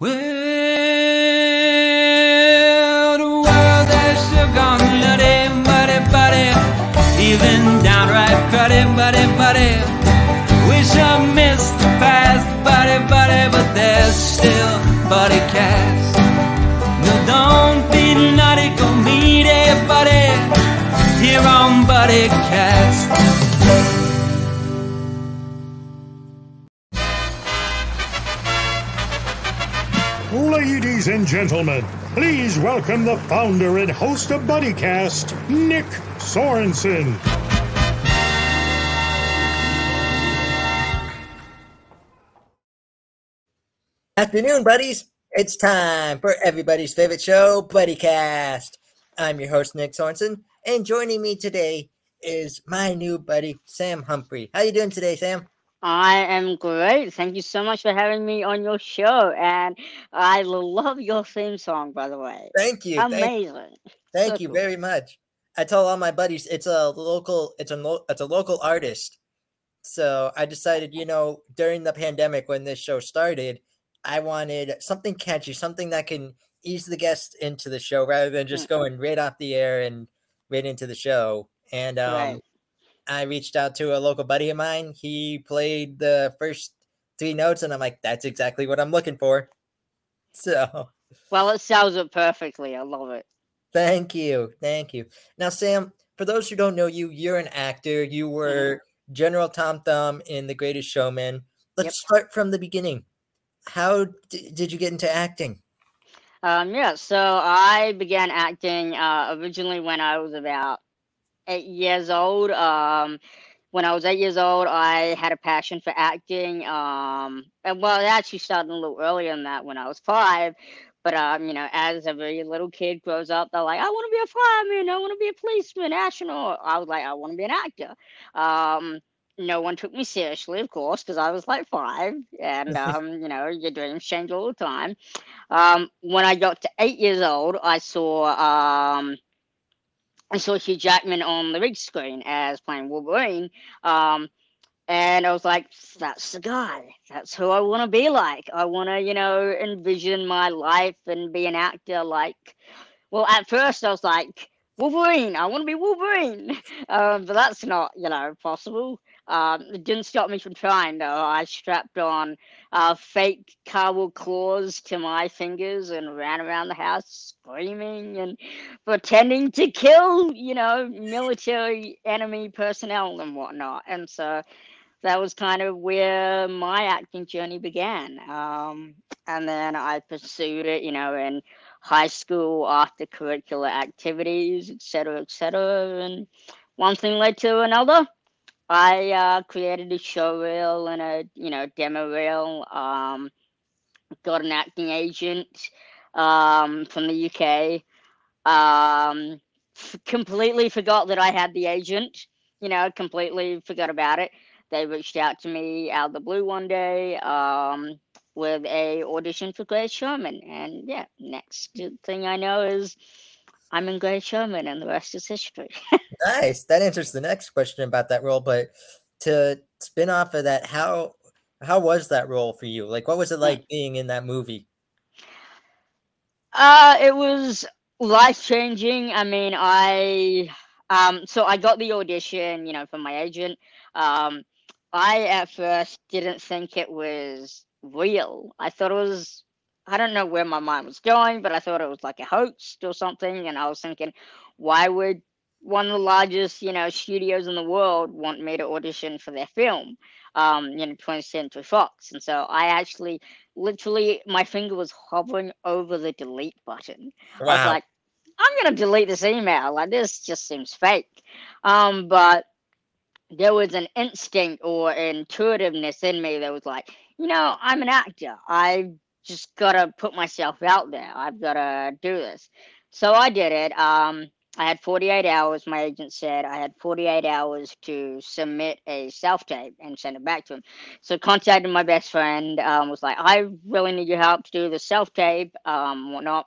Well, the world has still gone nutty, buddy, buddy. Even downright buddy, buddy, buddy. Wish I missed the past, buddy, buddy, but there's still buddy cast. No, don't be naughty, go meet buddy here on Buddy Cast. And gentlemen, please welcome the founder and host of BuddyCast, Nick Sorensen. Afternoon, buddies. It's time for everybody's favorite show, BuddyCast. I'm your host, Nick Sorensen, and joining me today is my new buddy, Sam Humphrey. How you doing today, Sam? I am great. Thank you so much for having me on your show. And I love your theme song, by the way. Thank you. Thank, Amazing. thank So you cool. very much. I tell all my buddies it's a local, it's a lo- it's a local artist. So I decided, you know, during the pandemic when this show started, I wanted something catchy, something that can ease the guests into the show rather than just Mm. going right off the air and right into the show. And um, Right. I reached out to a local buddy of mine. He played the first three notes, and I'm like, that's exactly what I'm looking for. So Well, it sells it perfectly. I love it. thank you. Thank you. Now, Sam, for those who don't know you, you're an actor. You were General Tom Thumb in The Greatest Showman. Let's Yep. start from the beginning. How d- did you get into acting? Um, yeah, so I began acting uh, originally when I was about eight years old. Um, when I was eight years old, I had a passion for acting. Um, and well, it actually started a little earlier than that when I was five. But um, you know, as every little kid grows up, they're like, I want to be a fireman, I want to be a policeman, astronaut. I was like, I want to be an actor. Um, no one took me seriously, of course, because I was like five, and um, you know, your dreams change all the time. Um, when I got to eight years old, I saw um, I saw Hugh Jackman on the big screen as playing Wolverine. Um, and I was like, that's the guy. That's who I want to be like. I want to, you know, envision my life and be an actor like. Well, at first I was like, Wolverine. I want to be Wolverine. Um, but that's not, you know, possible. Um, it didn't stop me from trying though. I strapped on uh, fake cowboy claws to my fingers and ran around the house screaming and pretending to kill, you know, military enemy personnel and whatnot. And so that was kind of where my acting journey began. Um, and then I pursued it, you know, in high school after curricular activities, et cetera, et cetera. And one thing led to another. I uh, created a show reel and a you know demo reel. Um, got an acting agent um, from the UK. Um, f- completely forgot that I had the agent. You know, completely forgot about it. They reached out to me out of the blue one day um, with a audition for Greatest Showman, and yeah, next thing I know is I'm in Great Showman, and the rest is history. Nice. That answers the next question about that role. But to spin off of that, how how was that role for you? Like, what was it like being in that movie? Uh, it was life changing. I mean, I um, so I got the audition, you know, from my agent. Um, I at first didn't think it was real. I thought it was. I don't know where my mind was going, but I thought it was like a hoax or something. And I was thinking, why would one of the largest, you know, studios in the world want me to audition for their film? Um, you know, 20th Century Fox. And so I actually literally my finger was hovering over the delete button. I was like, I'm gonna delete this email. Like this just seems fake. Um, but there was an instinct or intuitiveness in me that was like, you know, I'm an actor. I just gotta put myself out there. I've gotta do this. So I did it. Um, I had 48 hours. My agent said I had 48 hours to submit a self tape and send it back to him. So contacted my best friend. Um, was like, I really need your help to do the self tape. Um, whatnot.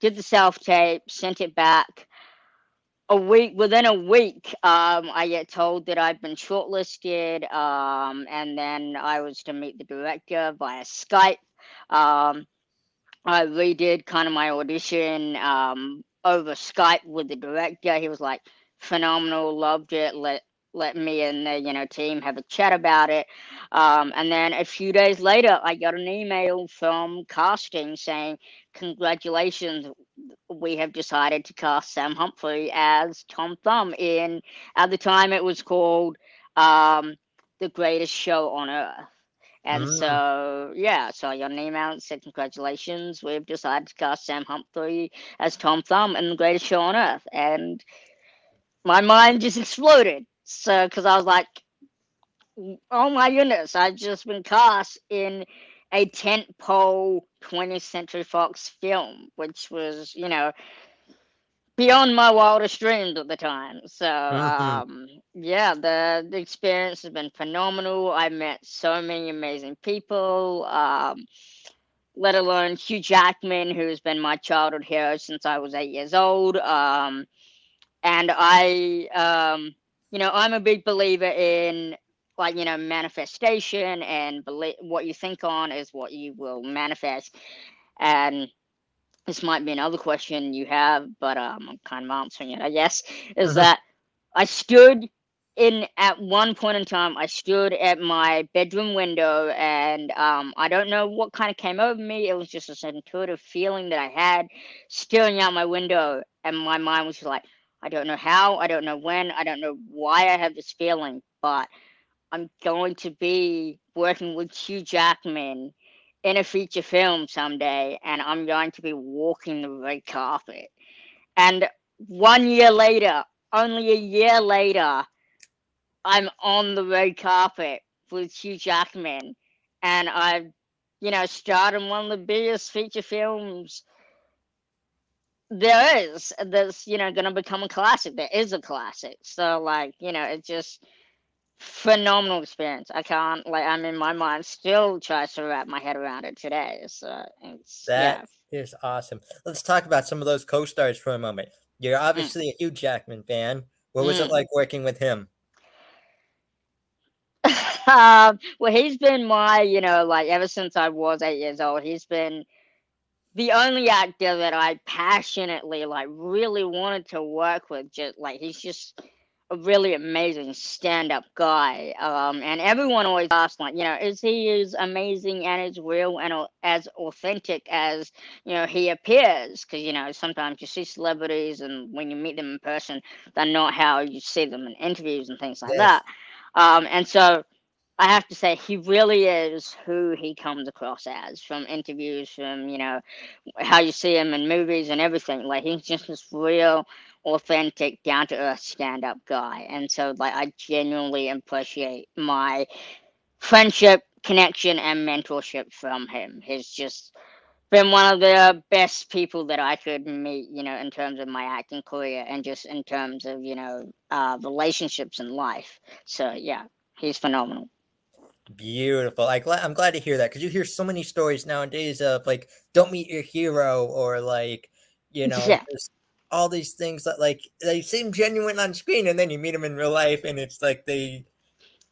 Did the self tape, sent it back. A week within a week, um, I get told that I've been shortlisted, um, and then I was to meet the director via Skype. Um, I redid kind of my audition um, over Skype with the director. He was like phenomenal, loved it. Let let me and the you know team have a chat about it. Um, and then a few days later, I got an email from casting saying, "Congratulations, we have decided to cast Sam Humphrey as Tom Thumb in." At the time, it was called um, "The Greatest Show on Earth." And Mm. so, yeah, so your name out and said, Congratulations, we've decided to cast Sam Humphrey as Tom Thumb in the greatest show on earth. And my mind just exploded. So, because I was like, oh my goodness, I've just been cast in a tentpole 20th Century Fox film, which was, you know, beyond my wildest dreams at the time. So, Mhm. um, yeah, the, the experience has been phenomenal. I met so many amazing people. Um, let alone Hugh Jackman, who's been my childhood hero since I was eight years old. Um, and I, um, you know, I'm a big believer in like you know manifestation and believe what you think on is what you will manifest. And this might be another question you have, but um, I'm kind of answering it, I guess. Is that I stood in at one point in time i stood at my bedroom window and um, i don't know what kind of came over me it was just this intuitive feeling that i had staring out my window and my mind was just like i don't know how i don't know when i don't know why i have this feeling but i'm going to be working with hugh jackman in a feature film someday and i'm going to be walking the red carpet and one year later only a year later I'm on the red carpet with Hugh Jackman, and I've, you know, starred in one of the biggest feature films there is. That's you know going to become a classic. There is a classic. So like you know, it just phenomenal experience. I can't like I'm in my mind still tries to wrap my head around it today. So it's yeah. That is awesome. Let's talk about some of those co-stars for a moment. You're obviously a Hugh Jackman fan. What was it Mm. like working with him? um, well, he's been my, you know, like ever since I was eight years old, he's been the only actor that I passionately, like, really wanted to work with. Just like he's just a really amazing stand-up guy. Um, and everyone always asks, like, you know, is he as amazing and as real and au- as authentic as you know he appears? Because you know sometimes you see celebrities, and when you meet them in person, they're not how you see them in interviews and things like Yes. that. Um, and so I have to say he really is who he comes across as from interviews, from you know how you see him in movies and everything. Like he's just this real, authentic, down to earth stand up guy. And so like I genuinely appreciate my friendship, connection, and mentorship from him. He's just been one of the best people that I could meet, you know, in terms of my acting career and just in terms of, you know, uh, relationships in life. So yeah, he's phenomenal. Beautiful. I I'm glad to hear that because you hear so many stories nowadays of like don't meet your hero or like you know Yeah. All these things that like they seem genuine on screen and then you meet them in real life and it's like they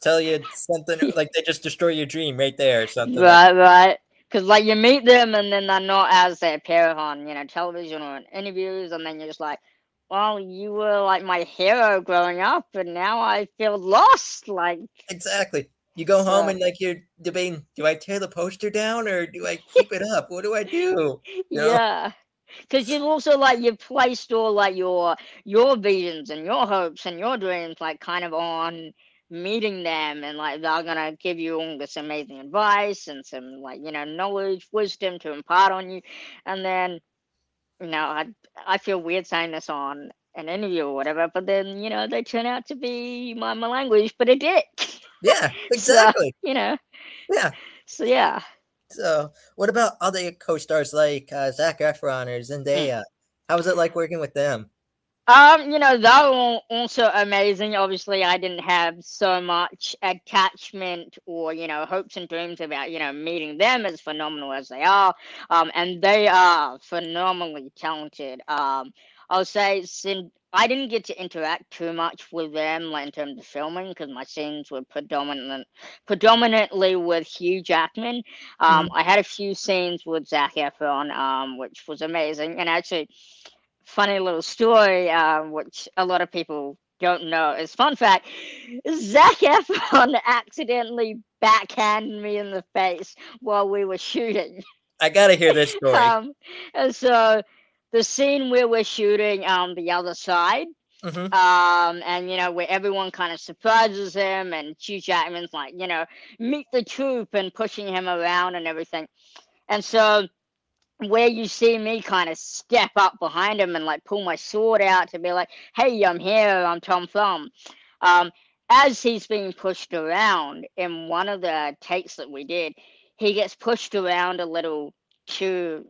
tell you something like they just destroy your dream right there or something. like- Right, right. Because like you meet them and then they're not as they appear on, you know, television or in interviews, and then you're just like, well, you were like my hero growing up, and now I feel lost. Like, Exactly. You go home So- and like you're debating, do I tear the poster down or do I keep it up? What do I do? No. yeah. Because you've also like you've placed all like your your visions and your hopes and your dreams like kind of on meeting them and like they're gonna give you all this amazing advice and some like you know knowledge wisdom to impart on you and then you know I I feel weird saying this on an interview or whatever but then you know they turn out to be my, my language but a dick Yeah, So, exactly. you know Yeah. so yeah So, what about other co-stars like uh, Zac Efron or Zendaya? How was it like working with them? Um, you know, that was also amazing. Obviously, I didn't have so much attachment or, you know, hopes and dreams about, you know, meeting them as phenomenal as they are. Um, and they are phenomenally talented. Um, I'll say since I didn't get to interact too much with them like in terms of filming because my scenes were predominant predominantly with Hugh Jackman. Um, I had a few scenes with Zac Efron, um, which was amazing, and actually, funny little story, um, which a lot of people don't know is fun fact: Zac Efron accidentally backhanded me in the face while we were shooting. I gotta hear this story. Um, and so the scene where we're shooting um the other side, Mhm. um, and you know where everyone kind of surprises him, and Hugh Jackman's like, you know, meet the troop and pushing him around and everything, and so where you see me kind of step up behind him and like pull my sword out to be like, hey, I'm here, I'm Tom Thumb. Um, as he's being pushed around in one of the takes that we did, he gets pushed around a little too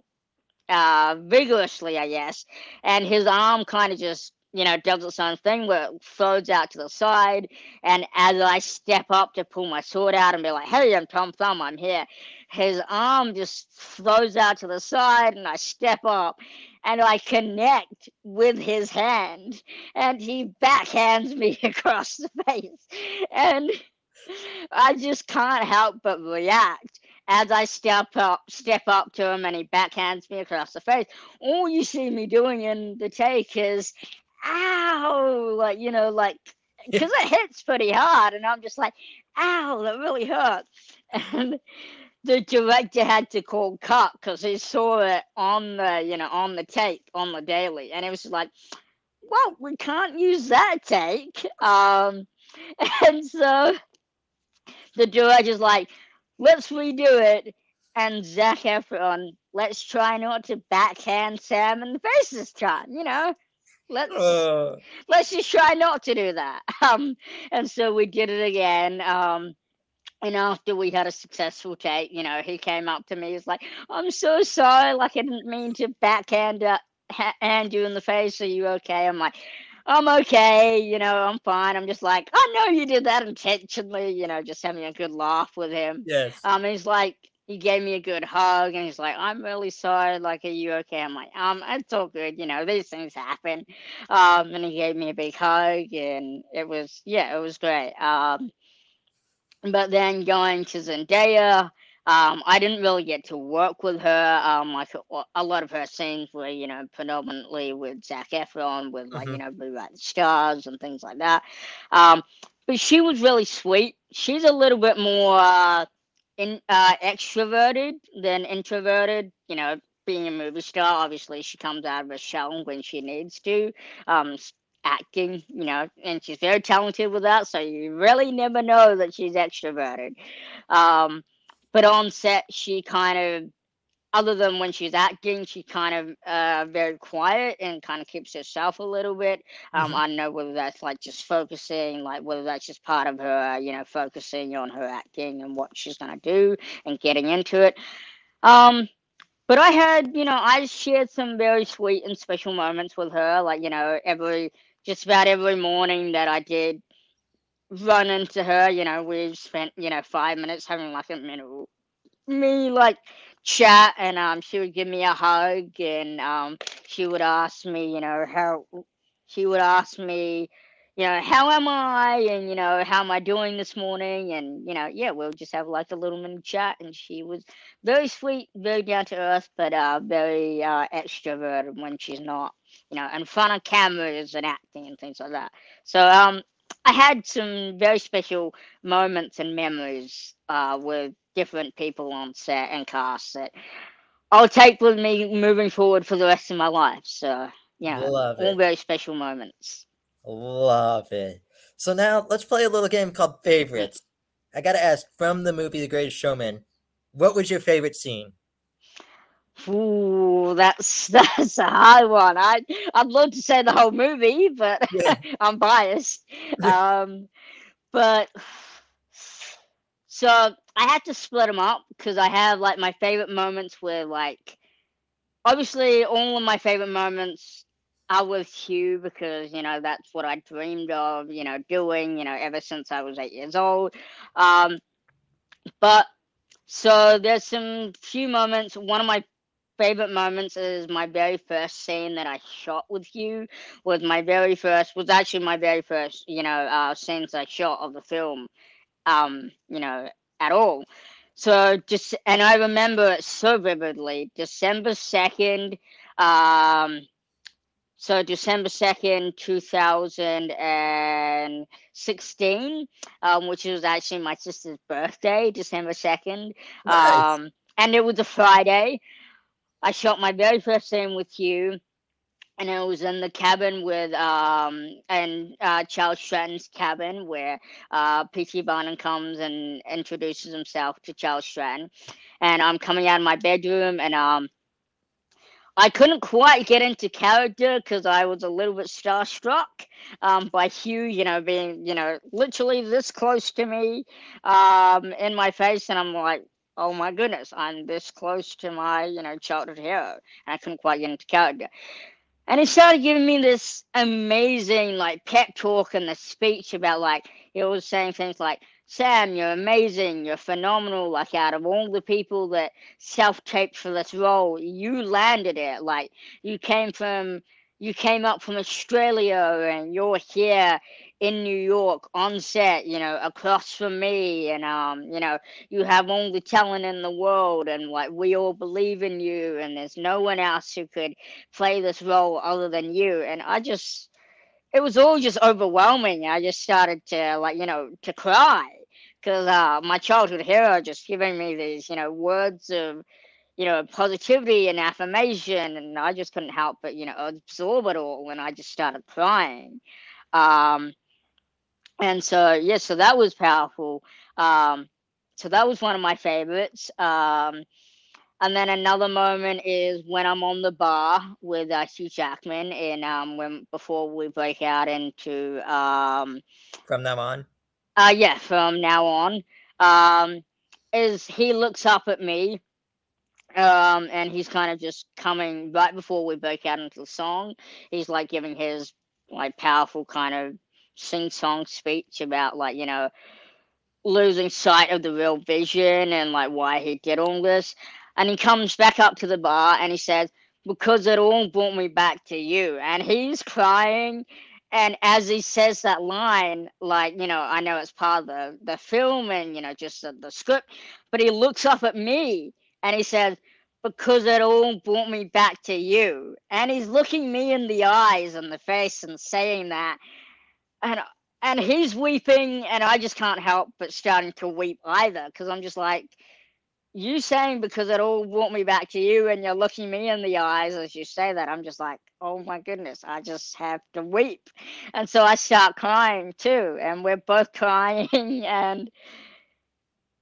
uh vigorously, I guess, and his arm kind of just you know does its own thing where it throws out to the side. And as I step up to pull my sword out and be like, "Hey, I'm Tom Thumb, I'm here," his arm just throws out to the side, and I step up. And I connect with his hand, and he backhands me across the face. And I just can't help but react as I step up, step up to him, and he backhands me across the face. All you see me doing in the take is, "Ow!" Like you know, like because it hits pretty hard, and I'm just like, "Ow!" That really hurt. And the director had to call cut because he saw it on the, you know, on the tape on the daily, and it was like, "Well, we can't use that take." Um, and so the director's like, let's redo it. And Zac Efron, let's try not to backhand Sam in the face this time, you know? Let's Uh, let's just try not to do that. Um, and so we did it again. Um, and after we had a successful take, you know, he came up to me. He's like, "I'm so sorry. Like, I didn't mean to backhand uh, ha- hand you in the face. Are you okay?" I'm like, "I'm okay. You know, I'm fine." I'm just like, "I know you did that intentionally." You know, just having a good laugh with him. yes. Um, he's like, he gave me a good hug, and he's like, "I'm really sorry. Like, are you okay?" I'm like, "Um, it's all good. You know, these things happen." Um, and he gave me a big hug, and it was, yeah, it was great. Um, but then going to Zendaya, um, I didn't really get to work with her. Um, like a, a lot of her scenes were, you know, predominantly with Zac Efron, with like, you know, Rewrite the Stars and things like that. Um, but she was really sweet. She's a little bit more uh, in uh, extroverted than introverted. You know, being a movie star, obviously she comes out of her shell when she needs to. Um, acting, you know, and she's very talented with that. So you really never know that she's extroverted. Um, but on set, she kind of, other than when she's acting, she kind of uh, very quiet and kind of keeps herself a little bit. Um, Mhm. I don't know whether that's like just focusing, like whether that's just part of her, you know, focusing on her acting and what she's gonna do and getting into it. Um, but I had, you know, I shared some very sweet and special moments with her. Like, you know, every just about every morning that I did run into her, you know, we spent, you know, five minutes having like a minute me like chat and um she would give me a hug and um she would ask me, you know, how she would ask me, you know, how am I and you know, how am I doing this morning? And you know, yeah, we'll just have like a little mini chat and she was very sweet, very down to earth, but uh very uh extroverted when she's not, you know, in front of cameras and acting and things like that. So um I had some very special moments and memories uh with different people on set and cast that I'll take with me moving forward for the rest of my life. So yeah, Love all it. very special moments. Love it. So now let's play a little game called Favorites. I gotta ask, from the movie The Greatest Showman, what was your favorite scene? Ooh, that's that's a hard one. I I'd love to say the whole movie, but Yeah. I'm biased. Um, but so I had to split them up because I have like my favorite moments were like obviously all of my favorite moments are with Hugh because you know that's what I dreamed of, you know, doing, you know, ever since I was eight years old. Um, but so there's some few moments. One of my favorite moments is my very first scene that I shot with you. Was my very first was actually my very first you know uh, scenes I shot of the film. Um, you know at all. So just and I remember it so vividly. December second. Um, so December second, two thousand and sixteen, um, which was actually my sister's birthday, December second. Nice. Um, and it was a Friday. I shot my very first scene with you, and it was in the cabin with um and uh, Charles Stratton's cabin where uh P.T. Barnum comes and introduces himself to Charles Stratton, and I'm coming out of my bedroom and um. I couldn't quite get into character because I was a little bit starstruck um, by Hugh, you know, being, you know, literally this close to me um, in my face. And I'm like, oh my goodness, I'm this close to my, you know, childhood hero. And I couldn't quite get into character. And he started giving me this amazing, like, pep talk and the speech about, like, he was saying things like, Sam, you're amazing, you're phenomenal. Like, out of all the people that self taped for this role, you landed it. Like, you came from, you came up from Australia and you're here in New York on set, you know, across from me, and um, you know, you have all the talent in the world, and like we all believe in you, and there's no one else who could play this role other than you. And I just, it was all just overwhelming. I just started to like, you know, to cry because uh, my childhood hero just giving me these, you know, words of you know, positivity and affirmation, and I just couldn't help but, you know, absorb it all, and I just started crying. Um, and so yeah, so that was powerful. Um, so that was one of my favorites. Um, and then another moment is when I'm on the bar with uh, Hugh Jackman, and um, when before we break out into um, From now on. uh, yeah, from now on, um, is he looks up at me, um, and he's kind of just coming right before we break out into the song. He's like giving his like powerful kind of sing song speech about like you know losing sight of the real vision and like why he did all this, and he comes back up to the bar and he says, "Because it all brought me back to you," and he's crying and as he says that line, like, you know, I know it's part of the, the film and, you know, just the, the script, but he looks up at me and he says, because it all brought me back to you. And he's looking me in the eyes and the face and saying that. And and he's weeping and I just can't help but starting to weep either because I'm just like, you saying because it all brought me back to you and you're looking me in the eyes as you say that i'm just like oh my goodness i just have to weep. And so i start crying too and we're both crying and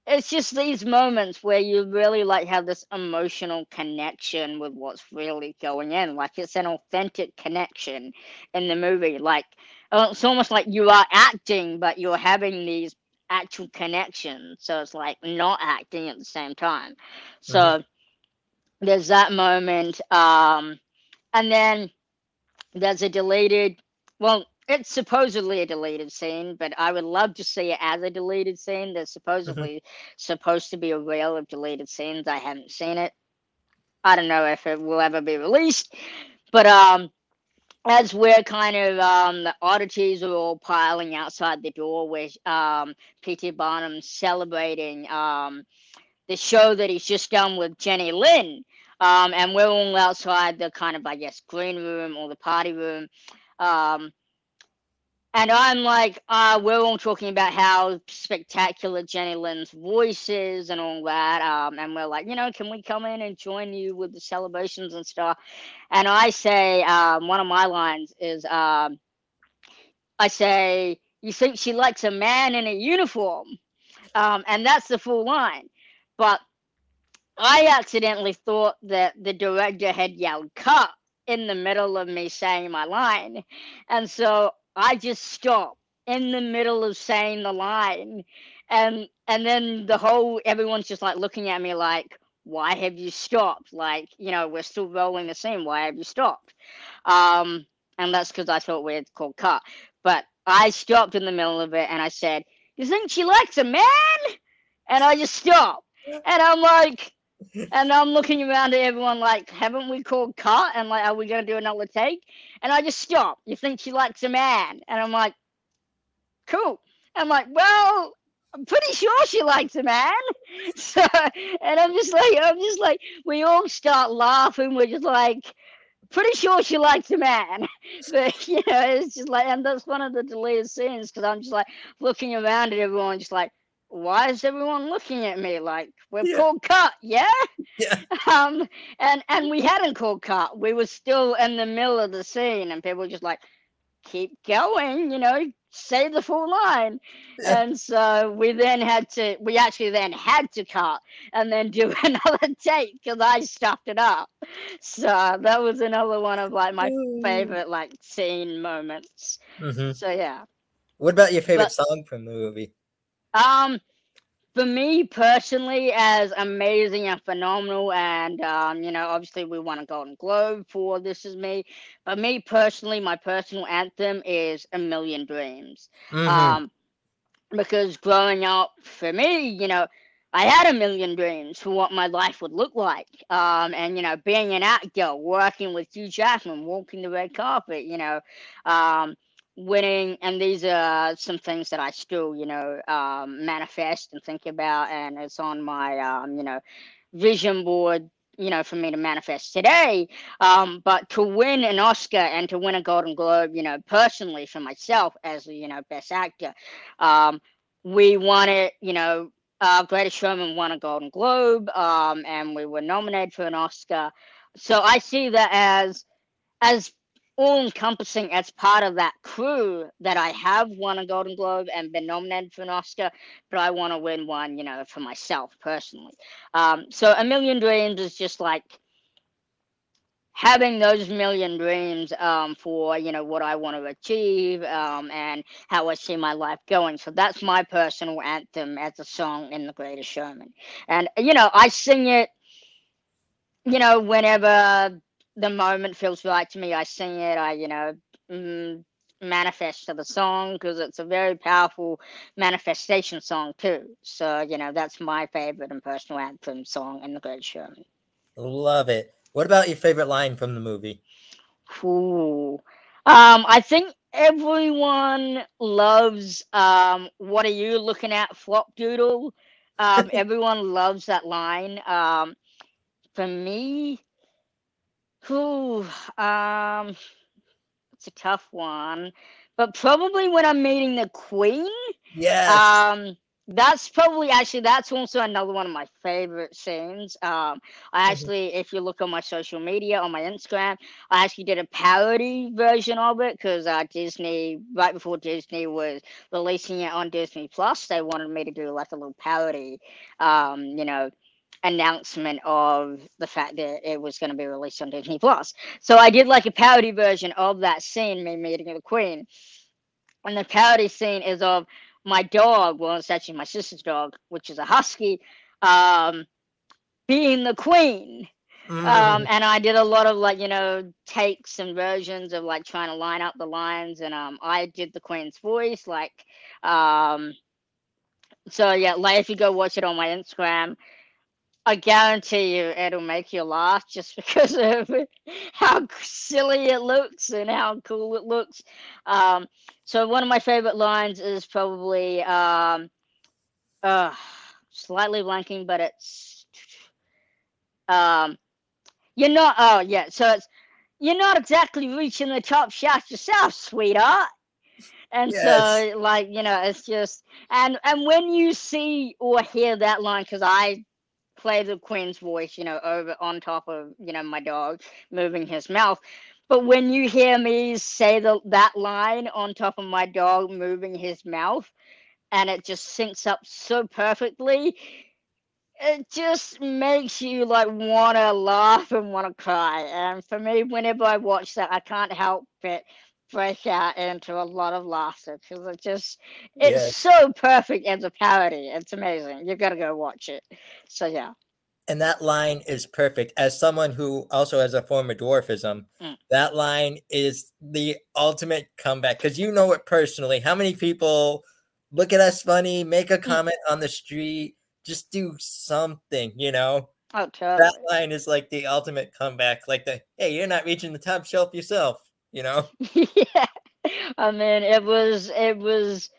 it's just these moments where you really like have this emotional connection with what's really going in like it's an authentic connection in the movie like uh, it's almost like you are acting but you're having these actual connections. So it's like not acting at the same time. So mm-hmm. there's that moment. Um, and then there's a deleted, well, it's supposedly a deleted scene, but I would love to see it as a deleted scene. There's supposedly mm-hmm. supposed to be a reel of deleted scenes. I haven't seen it. I don't know if it will ever be released, but um, as we're kind of um, the oddities are all piling outside the door where um, P.T. Barnum's celebrating um, the show that he's just done with Jenny Lind. Um, and we're all outside the kind of, I guess, green room or the party room. Um, and I'm like, uh, we're all talking about how spectacular Jenny Lind's voice is and all that. Um, and we're like, you know, can we come in and join you with the celebrations and stuff? And I say, um, one of my lines is, um, I say, you think she likes a man in a uniform? Um, and that's the full line. But I accidentally thought that the director had yelled cut in the middle of me saying my line. And so I just stop in the middle of saying the line, and and then the whole everyone's just like looking at me like, why have you stopped? Like, you know, we're still rolling the scene. Why have you stopped? Um, and that's because I thought we had called cut. But I stopped in the middle of it and I said, "You think she likes a man?" And I just stopped, and I'm like, and I'm looking around at everyone like, haven't we called cut? And like, are we gonna do another take? And I just stop. You think she likes a man? And I'm like, cool. I'm like, well, I'm pretty sure she likes a man. So, and I'm just like, I'm just like, we all start laughing. We're just like, pretty sure she likes a man. But, you know, it's just like, and that's one of the deleted scenes because I'm just like looking around at everyone, just like, why is everyone looking at me like we're Yeah. called cut? Yeah. Yeah. Um, and and we hadn't called cut. We were still in the middle of the scene, and people were just like, keep going, you know, say the full line. Yeah. And so we then had to, we actually then had to cut and then do another take because I stuffed it up. So that was another one of like my favorite like scene moments. Mhm. So yeah. What about your favorite But- song from the movie? Um, for me personally, as amazing and phenomenal, and um, you know, obviously we won a Golden Globe for This Is Me. But me personally, my personal anthem is A Million Dreams. Mhm. Um, because growing up, for me, you know, I had a million dreams for what my life would look like. Um, and you know, being an actor, working with Hugh Jackman, walking the red carpet, you know, um, winning and these are some things that i still you know um, manifest and think about and it's on my um, you know vision board you know for me to manifest today. Um, but to win an oscar and to win a golden globe you know personally for myself as you know best actor um, we won it you know uh, greatest showman won a golden globe um, and we were nominated for an oscar. So i see that as as all encompassing as part of that crew that I have won a Golden Globe and been nominated for an Oscar, but I want to win one, you know, for myself personally. Um, so A Million Dreams is just like having those million dreams um, for, you know, what I want to achieve um, and how I see my life going. So that's my personal anthem as a song in The Greatest Showman. And, you know, I sing it, you know, whenever the moment feels right to me. I sing it. I, you know, mm, manifest to the song because it's a very powerful manifestation song too. So you know, that's my favorite and personal anthem song in The Great Showman. Love it. What about your favorite line from the movie? Ooh. Um, I think everyone loves um, "What are you looking at, Flop Doodle?" Um, everyone loves that line. Um, for me, Ooh, um, it's a tough one, but probably when I'm meeting the Queen. Yes. Um, that's probably actually that's also another one of my favorite scenes. Um, I Mhm. actually, if you look on my social media on my Instagram, I actually did a parody version of it because uh, Disney, right before Disney was releasing it on Disney Plus, they wanted me to do like a little parody, um, you know, announcement of the fact that it was going to be released on Disney Plus. So I did like a parody version of that scene, me meeting the Queen. And the parody scene is of my dog, well, it's actually my sister's dog, which is a husky, um, being the queen. Mm-hmm. Um, and I did a lot of like, you know, takes and versions of like trying to line up the lines. And um, I did the queen's voice, like, um, so yeah, like if you go watch it on my Instagram, I guarantee you it'll make you laugh just because of how silly it looks and how cool it looks. Um, so one of my favorite lines is probably um, uh, slightly blanking, but it's um, you're not. Oh yeah, so it's you're not exactly reaching the top shaft yourself, sweetheart. And Yes. so, like you know, it's just and and when you see or hear that line, because I play the queen's voice, you know, over on top of you know my dog moving his mouth. But when you hear me say the, that line on top of my dog moving his mouth, and it just syncs up so perfectly, it just makes you like want to laugh and want to cry. And for me, whenever I watch that, I can't help but break out into a lot of laughter because it just it's Yes. so perfect as a parody. It's amazing. You've gotta go watch it. So yeah. And that line is perfect. As someone who also has a form of dwarfism, Mm. that line is the ultimate comeback because you know it personally. How many people look at us funny, make a Mm. comment on the street, just do something, you know? Oh, totally. That line is like the ultimate comeback. Like the hey, you're not reaching the top shelf yourself. You know. yeah. I mean, it was it was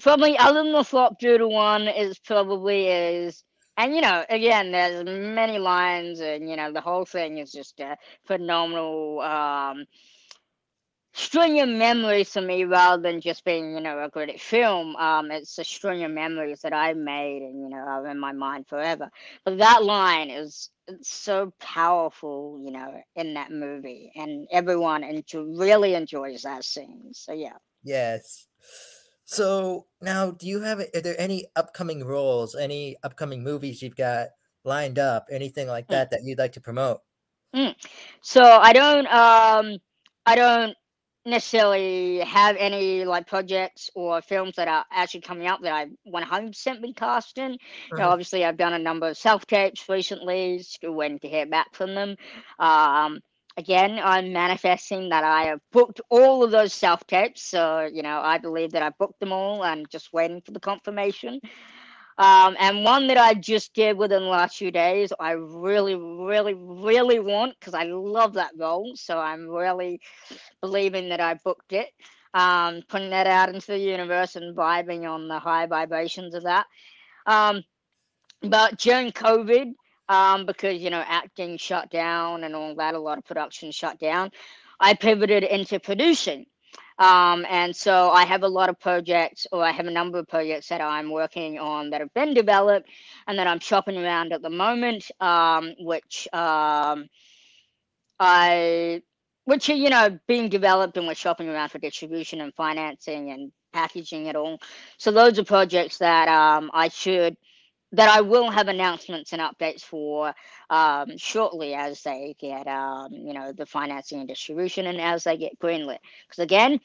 probably other than the flop doodle one is probably is and you know again there's many lines and you know the whole thing is just a phenomenal um string of memories for me rather than just being you know a great film um it's a string of memories that i made and you know are in my mind forever but that line is it's so powerful you know in that movie and everyone enjoy, really enjoys that scene so yeah Yes. So now, do you have? Are there any upcoming roles, any upcoming movies you've got lined up, anything like Mm. that that you'd like to promote? So I don't um I don't necessarily have any like projects or films that are actually coming out that I've 100% been cast in. You know, Mhm. obviously I've done a number of self tapes recently, still waiting to hear back from them. Um again, I'm manifesting that I have booked all of those self tapes. So, you know, I believe that I booked them all and just waiting for the confirmation. Um, and one that I just did within the last few days, I really, really, really want because I love that role. So I'm really believing that I booked it. Um, putting that out into the universe and vibing on the high vibrations of that. Um, but during COVID, um, because you know acting shut down and all that, a lot of production shut down. I pivoted into producing. Um, and so I have a lot of projects, or I have a number of projects that I'm working on that have been developed and that I'm shopping around at the moment, um, which um, I, which are you know being developed and we're shopping around for distribution and financing and packaging it all. So those are projects that um, I should that I will have announcements and updates for um, shortly as they get, um, you know, the financing and distribution and as they get greenlit. Because again,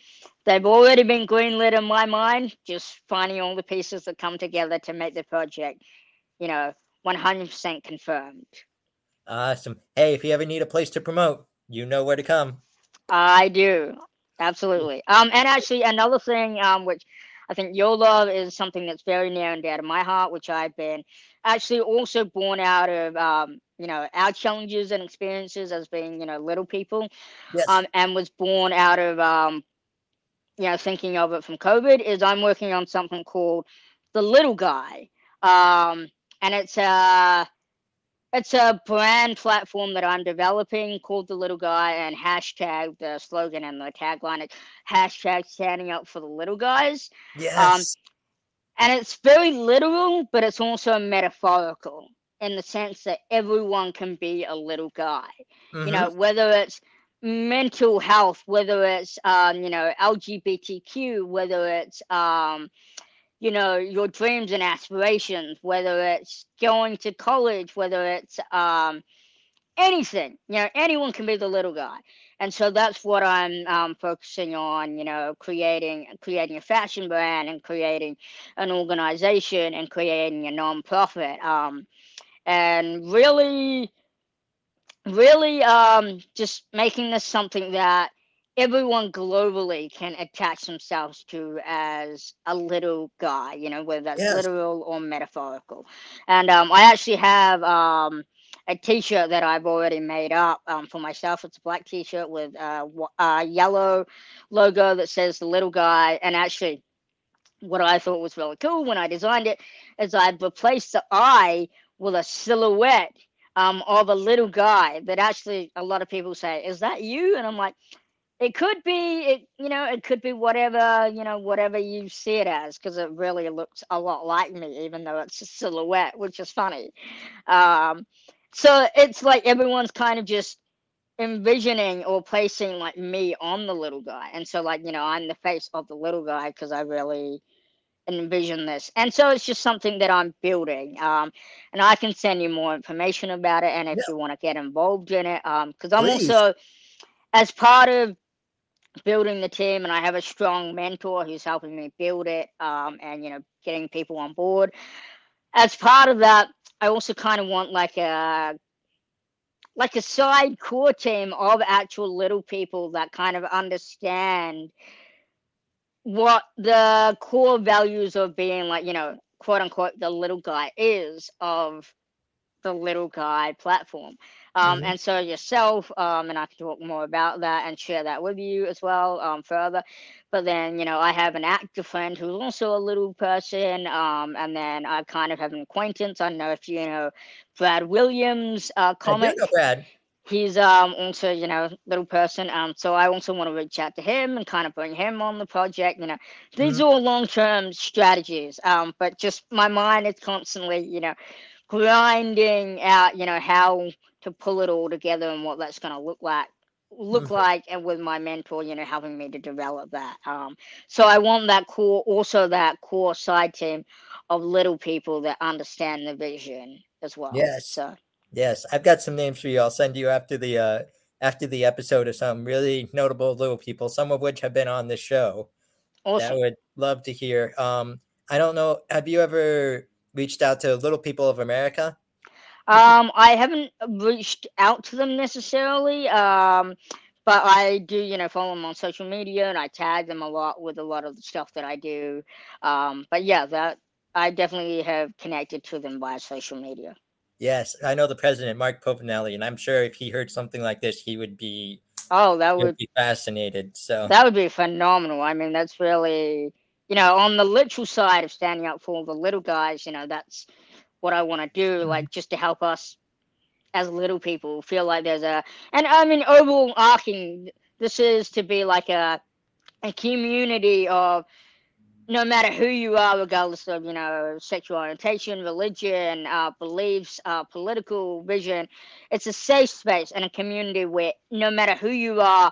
they've already been greenlit in my mind, just finding all the pieces that come together to make the project, you know, 100% confirmed. Awesome. Hey, if you ever need a place to promote, you know where to come. I do. Absolutely. Um, and actually, another thing, um, which I think your love is something that's very near and dear to my heart, which I've been actually also born out of, um, you know, our challenges and experiences as being, you know, little people, Yes. um, and was born out of, um, you know, thinking of it from COVID. Is I'm working on something called the Little Guy, um, and it's a it's a brand platform that I'm developing called the Little Guy, and hashtag the slogan and the tagline is hashtag standing up for the little guys. yes. And it's very literal, but it's also metaphorical in the sense that everyone can be a little guy. Mhm. You know, whether it's mental health, whether it's um, you know, LGBTQ, whether it's um, you know, your dreams and aspirations, whether it's going to college, whether it's um anything, you know, anyone can be the little guy. And so that's what I'm um, focusing on, you know, creating creating a fashion brand and creating an organization and creating a nonprofit. Um, and really, really um, just making this something that everyone globally can attach themselves to as a little guy, you know, whether that's Yes. literal or metaphorical. And um, I actually have um, a t-shirt that I've already made up um, for myself. It's a black t-shirt with a a yellow logo that says the little guy. And actually, what I thought was really cool when I designed it is I'd replaced the eye with a silhouette um, of a little guy that actually a lot of people say, "Is that you?" And I'm like, it could be it you know it could be whatever you know whatever you see it as because it really looks a lot like me even though it's a silhouette which is funny um so it's like everyone's kind of just envisioning or placing like me on the little guy and so like you know i'm the face of the little guy because i really envision this and so it's just something that i'm building um and i can send you more information about it and if Yeah. you want to get involved in it um because i'm Please. also as part of building the team and i have a strong mentor who's helping me build it um and you know getting people on board. As part of that i also kind of want like a like a side core team of actual little people that kind of understand what the core values of being like you know quote unquote the little guy is of the little guy platform. Um, Mhm. And so yourself, um, and I can talk more about that and share that with you as well um, further. But then, you know, I have an actor friend who's also a little person. Um, and then I kind of have an acquaintance. I don't know if you know Brad Williams uh, comic. Brad. He's um also, you know, little person. Um, so I also want to reach out to him and kind of bring him on the project. You know, these are all long term strategies. Um, but just my mind is constantly, you know, grinding out, you know, how to pull it all together and what that's going to look like look Mhm. like and with my mentor you know helping me to develop that um so i want that core also that core side team of little people that understand the vision as well Yes. so Yes, I've got some names for you. I'll send you after the uh after the episode of some really notable little people, some of which have been on this show. That I would love to hear. Um, I don't know. Have you ever reached out to Little People of America? Um, I haven't reached out to them necessarily. Um, but I do, you know, follow them on social media and I tag them a lot with a lot of the stuff that I do. Um, but yeah, that I definitely have connected to them via social media. Yes, I know the president, Mark Povinelli, and I'm sure if he heard something like this, he would be Oh, that would be fascinated. So that would be phenomenal. I mean, that's really, you know, on the literal side of standing up for the little guys, you know, that's what I want to do, Mhm. like just to help us as little people feel like there's a, and I mean, overall arcing, this is to be like a, a community of no matter who you are, regardless of, you know, sexual orientation, religion, uh, beliefs, uh, political vision, it's a safe space and a community where no matter who you are,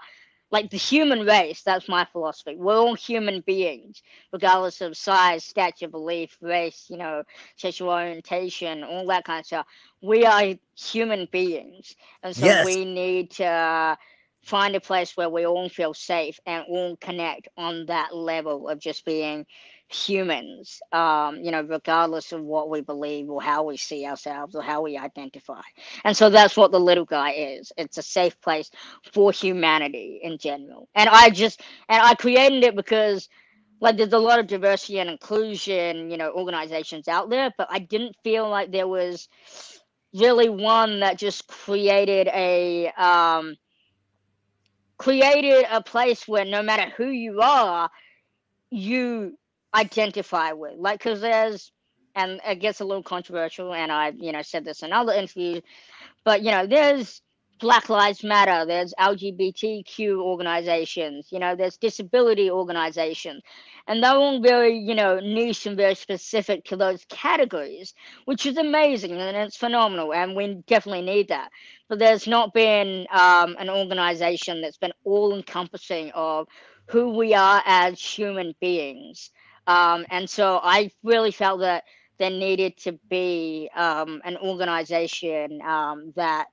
like the human race, that's my philosophy. We're all human beings, regardless of size, stature, belief, race, you know, sexual orientation, all that kind of stuff. We are human beings. And so Yes. we need to find a place where we all feel safe and all connect on that level of just being humans, um, you know, regardless of what we believe or how we see ourselves or how we identify. And so that's what the little guy is. It's a safe place for humanity in general. And I just and I created it because like there's a lot of diversity and inclusion, you know, organizations out there, but I didn't feel like there was really one that just created a um created a place where no matter who you are, you identify with. Like, because there's, and it gets a little controversial, and I've, you know, said this in other interviews, but you know, there's Black Lives Matter, there's LGBTQ organizations, you know, there's disability organizations, and they're all very, you know, niche and very specific to those categories, which is amazing and it's phenomenal, and we definitely need that. But there's not been um, an organization that's been all encompassing of who we are as human beings. Um, and so I really felt that there needed to be um, an organization um, that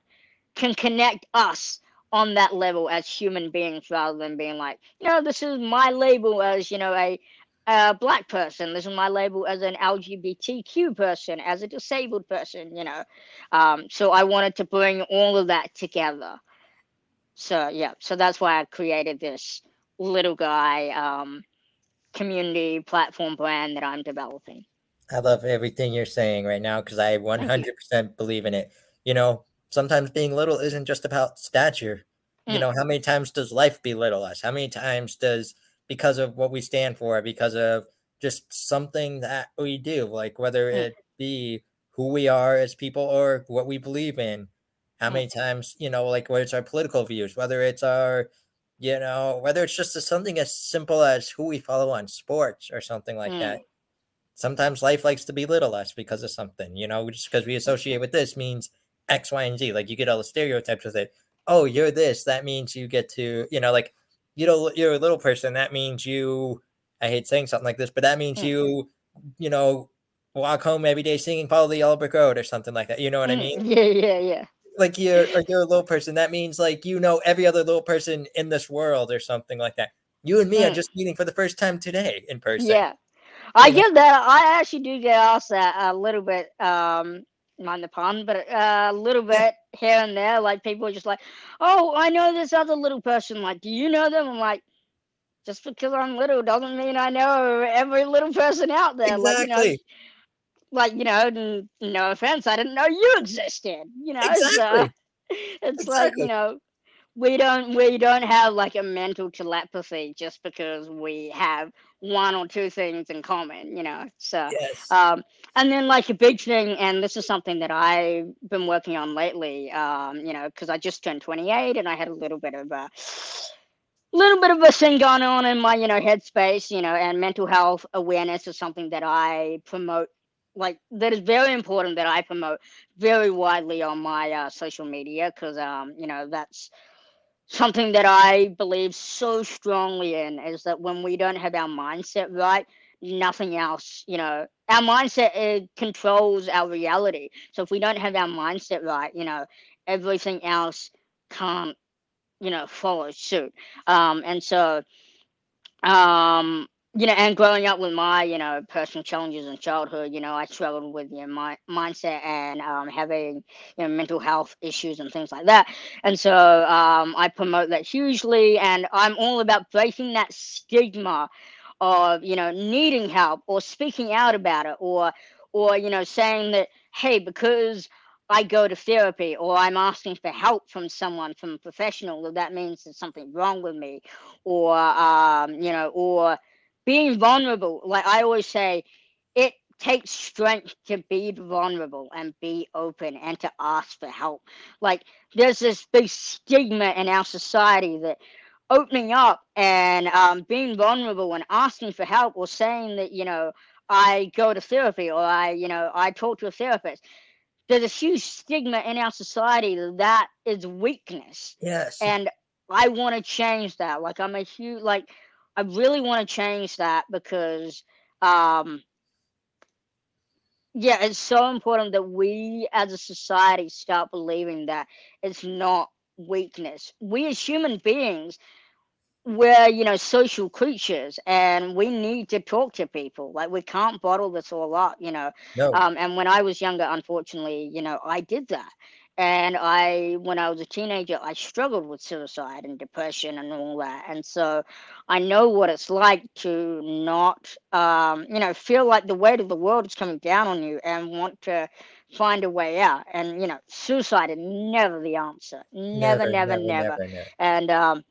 can connect us on that level as human beings rather than being like, you know, this is my label as, you know, a, a black person. This is my label as an LGBTQ person, as a disabled person, you know. Um, so I wanted to bring all of that together. So, yeah, so that's why I created this little guy um, community platform brand that I'm developing. I love everything you're saying right now because I 100% believe in it. You know, sometimes being little isn't just about stature. You Mm. know, how many times does life belittle us? How many times does, because of what we stand for, because of just something that we do, like whether Mm. it be who we are as people or what we believe in, how Mm. many times, you know, like whether it's our political views, whether it's our, you know, whether it's just something as simple as who we follow on sports or something like Mm. that sometimes life likes to belittle us because of something, you know, just because we associate with this means X, Y, and Z. Like you get all the stereotypes with it. Oh, you're this. That means you get to, you know, like you know, you're a little person. That means you. I hate saying something like this, but that means Mm. you, you know, walk home every day singing "Follow the Yellow Brick Road" or something like that. You know what I Mm. mean? Yeah, yeah, yeah. Like you're, like you're a little person. That means like you know every other little person in this world or something like that. You and me are Mm. just meeting for the first time today in person. Yeah. I get that. I actually do get asked that a little bit, um, mind the pun, but uh, a little bit here and there. Like people are just like, oh, I know this other little person. Like, do you know them? I'm like, just because I'm little doesn't mean I know every little person out there. Like, you know, Exactly. like you know, no offense, I didn't know you existed. You know, so Exactly. it's like you know, we don't we don't have like a mental telepathy just because we have one or two things in common. You know, so. Yes. Um, and then like a big thing, and this is something that I've been working on lately. Um, you know, because I just turned 28 and I had a little bit of a little bit of a thing going on in my you know headspace. You know, and mental health awareness is something that I promote. Like that is very important that I promote very widely on my uh, social media because um, you know that's something that I believe so strongly in is that when we don't have our mindset right, nothing else, you know, our mindset controls our reality. So if we don't have our mindset right, you know, everything else can't, you know, follow suit. Um, and so, um, you know, and growing up with my, you know, personal challenges in childhood, you know, I struggled with your my mindset and um, having, you know, mental health issues and things like that. And so um, I promote that hugely, and I'm all about breaking that stigma of, you know, needing help or speaking out about it, or, or you know, saying that, hey, because I go to therapy or I'm asking for help from someone, from a professional, that that means there's something wrong with me, or um, you know, or being vulnerable. Like I always say, it takes strength to be vulnerable and be open and to ask for help. Like there's this big stigma in our society that opening up and um, being vulnerable and asking for help or saying that you know I go to therapy or I you know I talk to a therapist. There's a huge stigma in our society that that is weakness yes. and I want to change that. Like I'm a huge like I really want to change that because um yeah, it's so important that we as a society start believing that it's not weakness. We as human beings we're you know social creatures and we need to talk to people like we can't bottle this all up you know no. um, and when I was younger, unfortunately, you know, I did that. And I, when I was a teenager, I struggled with suicide and depression and all that. And so I know what it's like to not, um, you know, feel like the weight of the world is coming down on you and want to find a way out. And, you know, suicide is never the answer. Never, never, never. never, never. And um,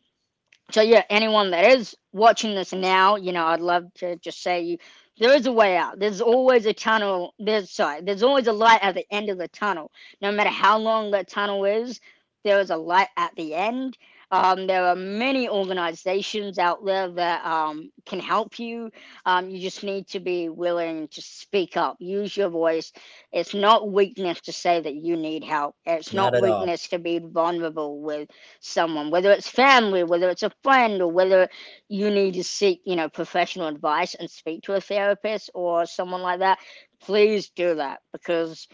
so, yeah, anyone that is watching this now, you know, I'd love to just say you there is a way out. There's always a tunnel. There's sorry, there's always a light at the end of the tunnel. No matter how long that tunnel is, there is a light at the end. Um, there are many organizations out there that um, can help you. Um, you just need to be willing to speak up, use your voice. It's not weakness to say that you need help. It's Not not, at all. weakness to be vulnerable with someone, whether it's family, whether it's a friend, or whether you need to seek, you know, professional advice and speak to a therapist or someone like that. Please do that because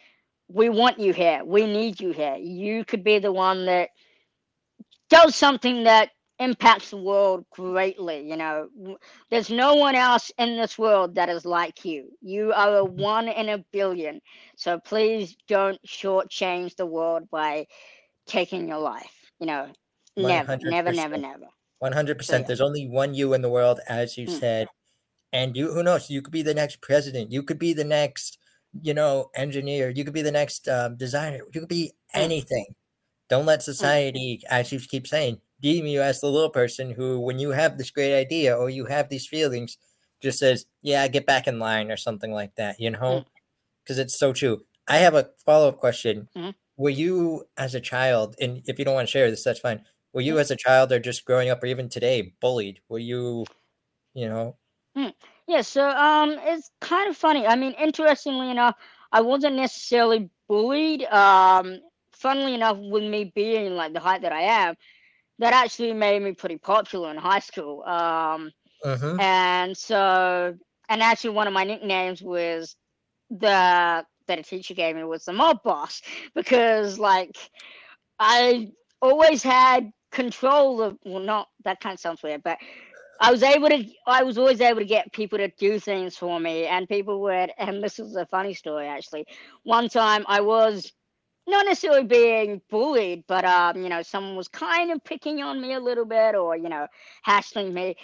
we want you here. We need you here. You could be the one that does something that impacts the world greatly. You know, there's no one else in this world that is like you. You are a one in a billion. So please don't shortchange the world by taking your life. You know, never, never, never, 100%. never. One hundred yeah. percent. There's only one you in the world, as you Mm. said, and you. Who knows? You could be the next president. You could be the next, you know, engineer. You could be the next um, designer. You could be Mm. anything. Don't let society, as you keep saying, deem you as the little person who, when you have this great idea or you have these feelings, just says, "Yeah, get back in line" or something like that. You know, Mm. because it's so true. I have a follow up question. Mhm. Were you, as a child, and if you don't want to share this, that's fine. Were you, Mm. as a child, or just growing up, or even today, bullied? Were you, you know? Yeah, so um, it's kind of funny. I mean, interestingly enough, I wasn't necessarily bullied. Um, funnily enough, with me being like the height that I am, that actually made me pretty popular in high school. Um, Mm-hmm. and so, and actually, one of my nicknames was the that a teacher gave me was the mob boss because like I always had control of well, not that kind of sounds weird, but I was able to. I was always able to get people to do things for me, and people would. And this is a funny story, actually. One time, I was not necessarily being bullied, but um, you know, someone was kind of picking on me a little bit, or you know, hassling me.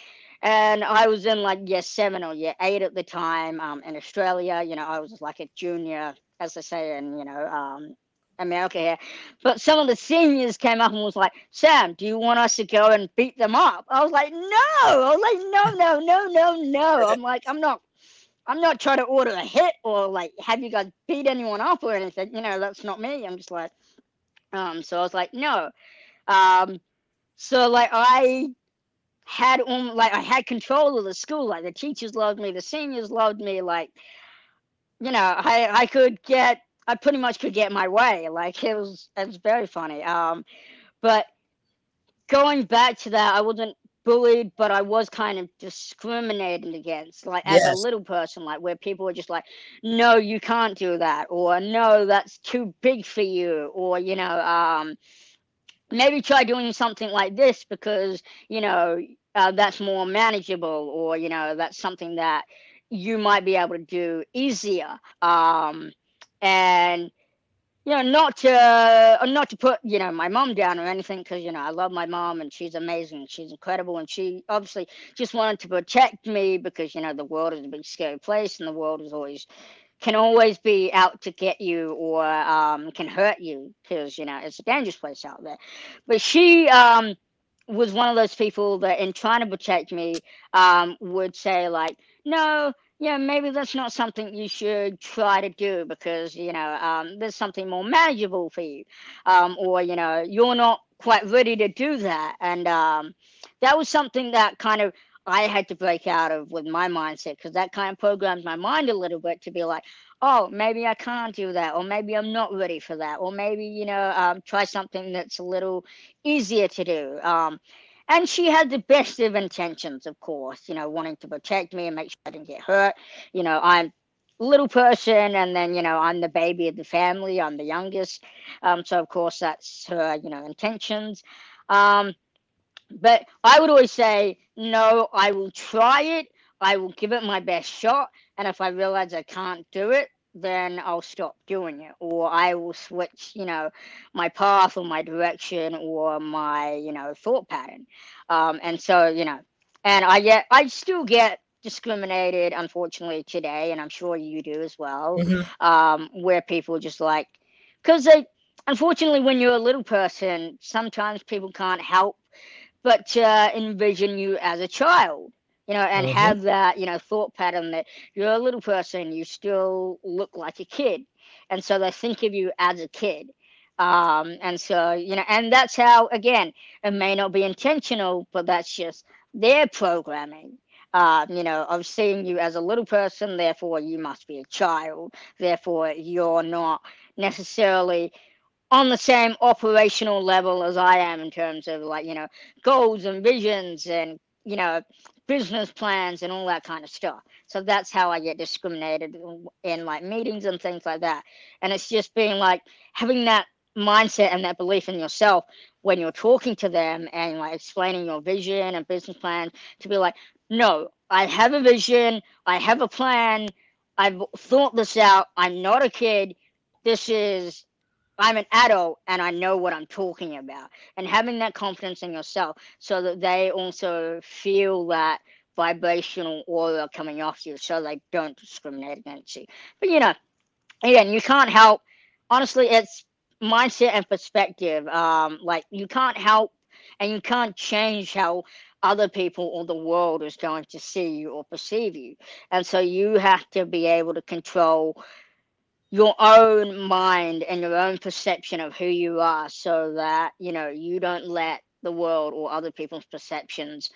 and I was in like year seven or year eight at the time um, in Australia. You know, I was like a junior, as I say, in you know um, America here. But some of the seniors came up and was like, Sam, do you want us to go and beat them up? I was like, no. I was like, no, no, no, no, no. I'm like, I'm not. I'm not trying to order a hit or like have you guys beat anyone up or anything. You know, that's not me. I'm just like, um. So I was like, no. Um. So like I had um like I had control of the school. Like the teachers loved me, the seniors loved me. Like, you know, I I could get I pretty much could get my way. Like it was it was very funny. Um, but going back to that, I wasn't bullied, but I was kind of discriminated against, like as Yes. a little person, like where people were just like, "No, you can't do that," or "No, that's too big for you," or you know, um, maybe try doing something like this because you know uh, that's more manageable, or you know, that's something that you might be able to do easier. Um, and you know, not to uh, not to put you know my mom down or anything, because you know I love my mom and she's amazing, she's incredible, and she obviously just wanted to protect me because you know the world is a big scary place, and the world is always can always be out to get you or um, can hurt you because you know it's a dangerous place out there. But she um, was one of those people that, in trying to protect me, um, would say like, no, yeah, maybe that's not something you should try to do because you know um, there's something more manageable for you, um, or you know you're not quite ready to do that, and um, that was something that kind of I had to break out of with my mindset because that kind of programs my mind a little bit to be like, oh, maybe I can't do that, or maybe I'm not ready for that, or maybe you know um, try something that's a little easier to do. And she had the best of intentions, of course, you know, wanting to protect me and make sure I didn't get hurt. You know, I'm a little person, and then you know I'm the baby of the family. I'm the youngest, um, so of course that's her, you know, intentions. Um, but I would always say, no, I will try it. I will give it my best shot. And if I realize I can't do it, then I'll stop doing it. Or I will switch, you know, my path or my direction or my, you know, thought pattern. Um, and so, you know, and I get, I still get discriminated, unfortunately, today. And I'm sure you do as well. Mhm. Um, where people just like, because they, unfortunately, when you're a little person, sometimes people can't help but to envision you as a child, you know, and Mhm. have that, you know, thought pattern that you're a little person, you still look like a kid. And so they think of you as a kid. Um, and so, you know, and that's how, again, it may not be intentional, but that's just their programming. Uh, you know, of seeing you as a little person, therefore you must be a child, therefore you're not necessarily on the same operational level as I am in terms of like, you know, goals and visions and, you know, business plans and all that kind of stuff. So that's how I get discriminated in, like meetings and things like that. And it's just being like having that mindset and that belief in yourself when you're talking to them and like explaining your vision and business plan to be like, no, I have a vision, I have a plan, I've thought this out, I'm not a kid. This is I'm an adult and I know what I'm talking about. And having that confidence in yourself so that they also feel that vibrational aura coming off you so they don't discriminate against you. But you know, again, you can't help honestly it's mindset and perspective. Um like you can't help and you can't change how other people or the world is going to see you or perceive you. And so you have to be able to control your own mind and your own perception of who you are so that you know you don't let the world or other people's perceptions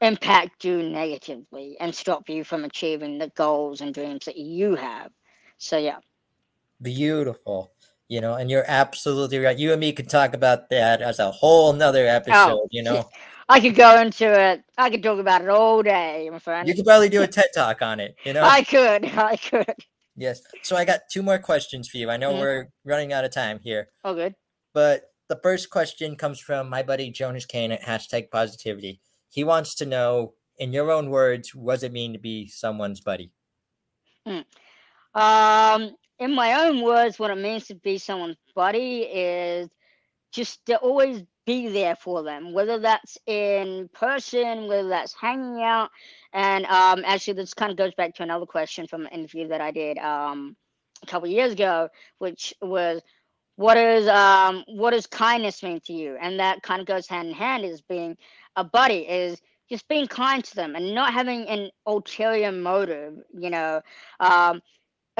impact you negatively and stop you from achieving the goals and dreams that you have so yeah Beautiful. You know, and you're absolutely right. You and me could talk about that as a whole nother oh, episode, you know. i could go into it i could talk about it all day my friend You could probably do a TED talk on it, you know? i could i could Yes. So I got two more questions for you. I know Mhm. we're running out of time here, all good but the first question comes from my buddy Jonas Kane at hashtag positivity. He wants to know, in your own words, what does it mean to be someone's buddy? Um, in my own words, what it means to be someone's buddy is just to always be there for them, whether that's in person, whether that's hanging out. And um, actually, this kind of goes back to another question from an interview that I did um, a couple years ago, which was, "What is um, what does kindness mean to you?" And that kind of goes hand in hand is being a buddy is just being kind to them and not having an ulterior motive. You know, um,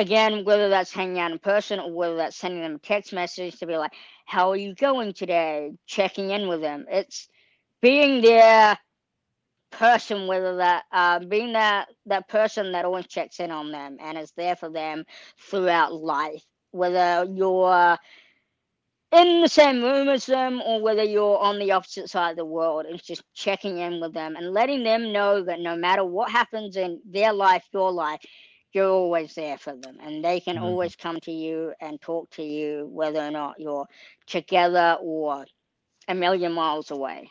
again, whether that's hanging out in person or whether that's sending them a text message to be like, "How are you going today?" Checking in with them. It's being their person, whether that uh, being that that person that always checks in on them and is there for them throughout life. Whether you're in the same room as them or whether you're on the opposite side of the world, it's just checking in with them and letting them know that no matter what happens in their life, your life, you're always there for them and they can Mhm. always come to you and talk to you whether or not you're together or a million miles away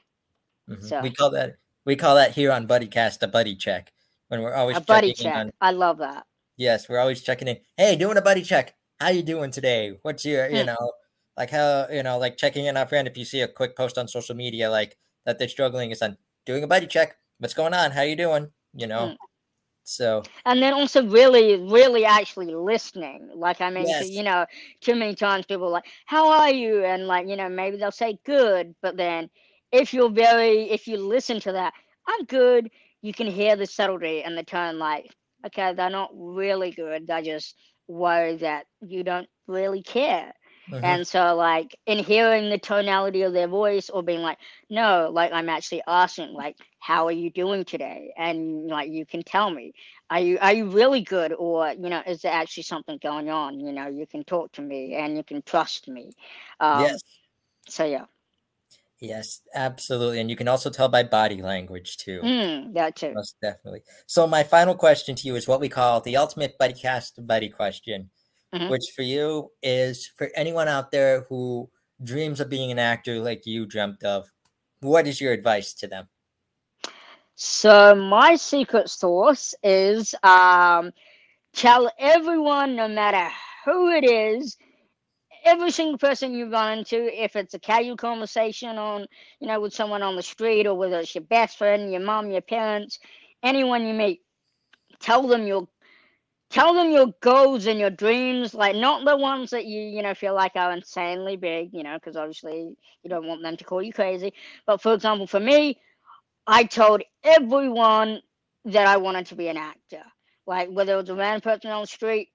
Mhm. So- We call that we call that here on BuddyCast a buddy check when we're always a buddy check on- i love that Yes, we're always checking in. Hey, doing a buddy check. How you doing today? What's your, you Hmm. know, like how, you know, like checking in on a friend if you see a quick post on social media like that they're struggling is on doing a buddy check. What's going on? How you doing? You know. So and then also really really actually listening. Like i mean Yes. you know too many times people are like how are you? And like you know maybe they'll say good but then if you're very if you listen to that i'm good you can hear the subtlety and the tone like okay they're not really good. They're just worried that you don't really care. Mhm, and so like in hearing the tonality of their voice or being like no like i'm actually asking like how are you doing today and like you can tell me are you are you really good or you know is there actually something going on you know you can talk to me and you can trust me um, yes. so yeah Yes, absolutely. And you can also tell by body language too. mm, that too Most definitely. So my final question to you is what we call the ultimate buddy cast buddy question, Mhm. which for you is for anyone out there who dreams of being an actor like you dreamt of. What is your advice to them? So my secret sauce is um, tell everyone, no matter who it is, every single person you run into, if it's a casual conversation on, you know, with someone on the street, or whether it's your best friend, your mom, your parents, anyone you meet, tell them your tell them your goals and your dreams like not the ones that you you know feel like are insanely big you know because obviously you don't want them to call you crazy but for example for me I told everyone that I wanted to be an actor. Like whether it was a random person on the street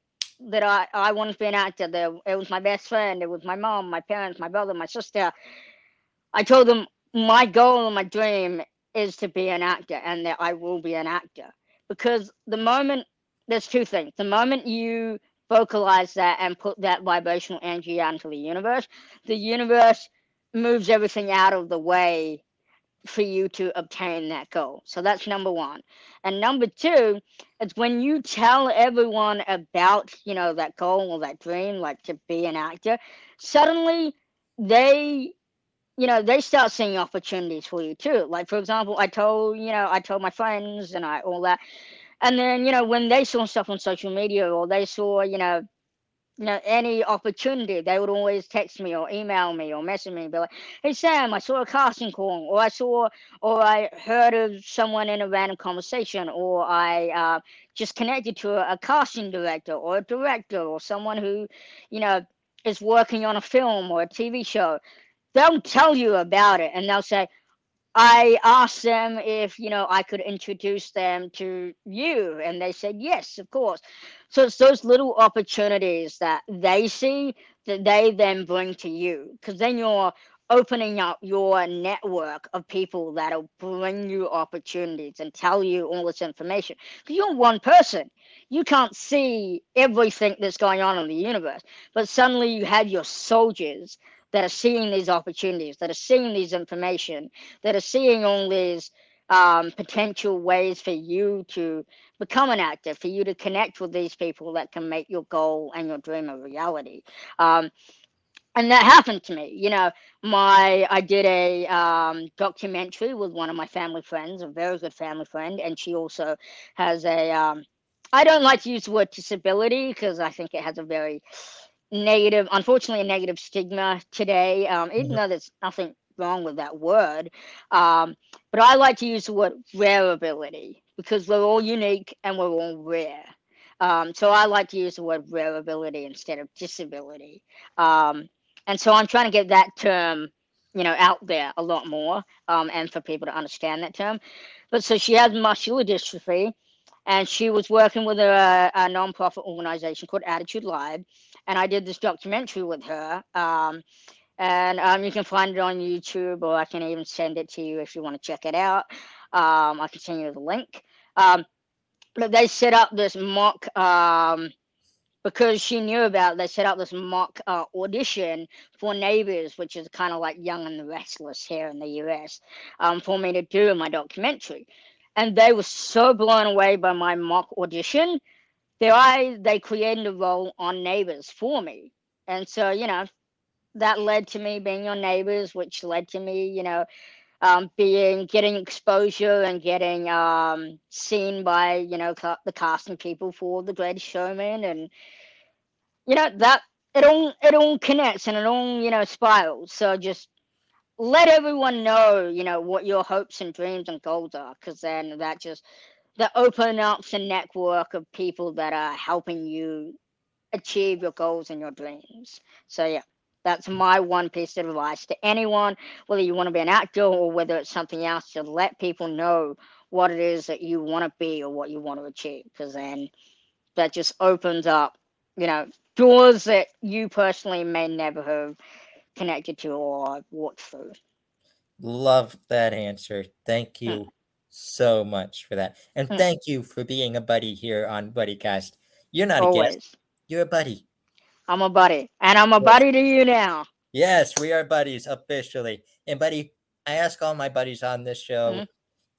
that I, I wanted to be an actor. There it was my best friend, it was my mom, my parents, my brother, my sister. I told them my goal and my dream is to be an actor and that I will be an actor. Because the moment there's two things. The moment you vocalize that and put that vibrational energy out into the universe, the universe moves everything out of the way for you to obtain that goal. So that's number one. And number two, it's when you tell everyone about, you know, that goal or that dream, like to be an actor, suddenly they you know they start seeing opportunities for you too like for example i told you know i told my friends and i all that and then you know when they saw stuff on social media or they saw you know you know any opportunity they would always text me or email me or message me be like hey sam i saw a casting call or i saw or i heard of someone in a random conversation or i uh, just connected to a, a casting director or a director or someone who you know is working on a film or a tv show. They'll tell you about it and they'll say I asked them if you know I could introduce them to you, and they said yes, of course. So it's those little opportunities that they see that they then bring to you, because then you're opening up your network of people that'll bring you opportunities and tell you all this information. Because you're one person, you can't see everything that's going on in the universe, but suddenly you have your soldiers that are seeing these opportunities, that are seeing these information, that are seeing all these um, potential ways for you to become an actor, for you to connect with these people that can make your goal and your dream a reality. Um, and that happened to me. You know, my I did a um, documentary with one of my family friends, a very good family friend, and she also has a. Um, I don't like to use the word disability because I think it has a very negative, unfortunately, a negative stigma today. Um, even Mhm. though there's nothing wrong with that word. Um, but I like to use the word rareability because we're all unique and we're all rare. Um, so I like to use the word rareability instead of disability. Um, and so I'm trying to get that term, you know, out there a lot more um, and for people to understand that term. But so she has muscular dystrophy and she was working with a, a nonprofit organization called Attitude Live. And I did this documentary with her. Um, and um, you can find it on YouTube, or I can even send it to you if you want to check it out. Um, I can send you the link. Um, but they set up this mock um, because she knew about. It, they set up this mock uh, audition for Neighbors, which is kind of like Young and the Restless here in the US, um, for me to do in my documentary. And they were so blown away by my mock audition. that I they created a role on Neighbors for me, and so you know that led to me being on Neighbors, which led to me, you know, um, being getting exposure and getting um, seen by you know ca- the casting people for the Greatest Showman, and you know that it all it all connects and it all you know spirals. So just let everyone know you know what your hopes and dreams and goals are, because then that just that open up the network of people that are helping you achieve your goals and your dreams. So yeah. That's my one piece of advice to anyone, whether you want to be an actor or whether it's something else, to let people know what it is that you want to be or what you want to achieve. Because then that just opens up, you know, doors that you personally may never have connected to or walked through. Love that answer. Thank you mm. so much for that. And mm. thank you for being a buddy here on BuddyCast. You're not Always. a guest, you're a buddy. I'm a buddy, and I'm a buddy to you now. Yes, we are buddies officially. And buddy, I ask all my buddies on this show. Mm-hmm.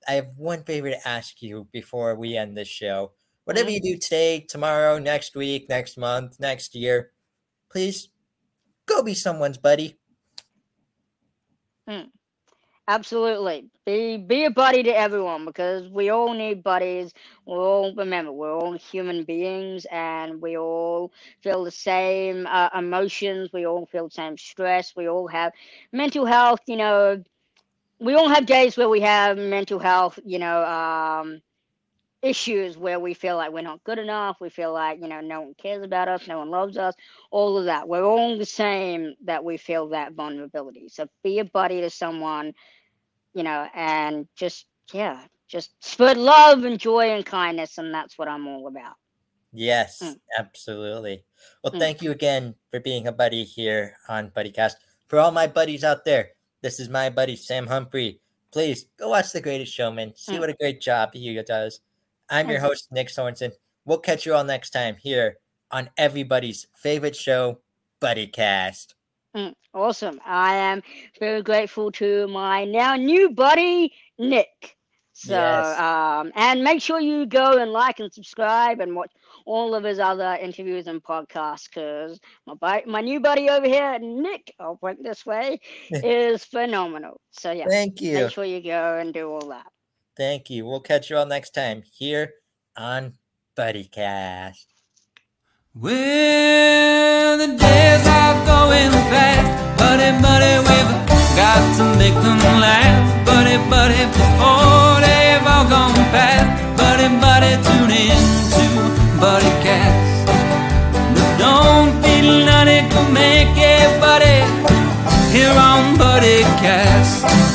I have one favor to ask you before we end this show. Whatever mm-hmm. you do today, tomorrow, next week, next month, next year, please go be someone's buddy. Hmm. Absolutely. Be be a buddy to everyone because we all need buddies. We all remember we're all human beings and we all feel the same uh, emotions. We all feel the same stress. We all have mental health. You know, we all have days where we have mental health. You know, um, issues where we feel like we're not good enough. We feel like you know no one cares about us, no one loves us. All of that. We're all the same that we feel that vulnerability. So be a buddy to someone you know, and just yeah, just spread love and joy and kindness, and that's what I'm all about. Yes, mm. absolutely. Well, mm. thank you again for being a buddy here on BuddyCast. For all my buddies out there, this is my buddy Sam Humphrey. Please go watch The Greatest Showman. See mm. what a great job he does. I'm your host, Nick Sorensen. We'll catch you all next time here on everybody's favorite show, BuddyCast. Mm, awesome. I am very grateful to my now new buddy, Nick. So, yes. um, and make sure you go and like and subscribe and watch all of his other interviews and podcasts because my, my new buddy over here, Nick, I'll point this way, is phenomenal. So, yeah. Thank you. Make sure you go and do all that. Thank you. We'll catch you all next time here on BuddyCast. Well, the days are going fast, buddy, buddy, we've got to make them last, buddy, buddy, before they've all gone past, buddy, buddy, tune in to Buddy Cast. But don't feel none, it can make it, buddy, here on Buddy Cast.